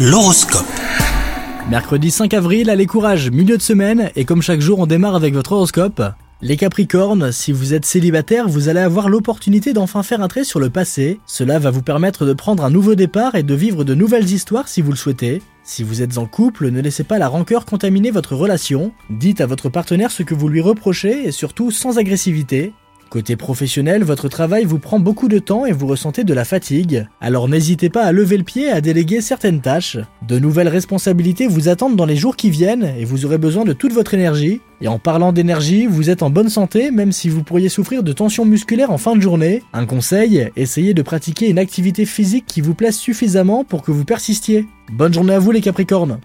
L'horoscope. Mercredi 5 avril, allez courage, milieu de semaine, et comme chaque jour on démarre avec votre horoscope. Les Capricornes, si vous êtes célibataire, vous allez avoir l'opportunité d'enfin faire un trait sur le passé. Cela va vous permettre de prendre un nouveau départ et de vivre de nouvelles histoires si vous le souhaitez. Si vous êtes en couple, ne laissez pas la rancœur contaminer votre relation. Dites à votre partenaire ce que vous lui reprochez et surtout sans agressivité. Côté professionnel, votre travail vous prend beaucoup de temps et vous ressentez de la fatigue. Alors n'hésitez pas à lever le pied et à déléguer certaines tâches. De nouvelles responsabilités vous attendent dans les jours qui viennent et vous aurez besoin de toute votre énergie. Et en parlant d'énergie, vous êtes en bonne santé même si vous pourriez souffrir de tensions musculaires en fin de journée. Un conseil, essayez de pratiquer une activité physique qui vous plaise suffisamment pour que vous persistiez. Bonne journée à vous les Capricornes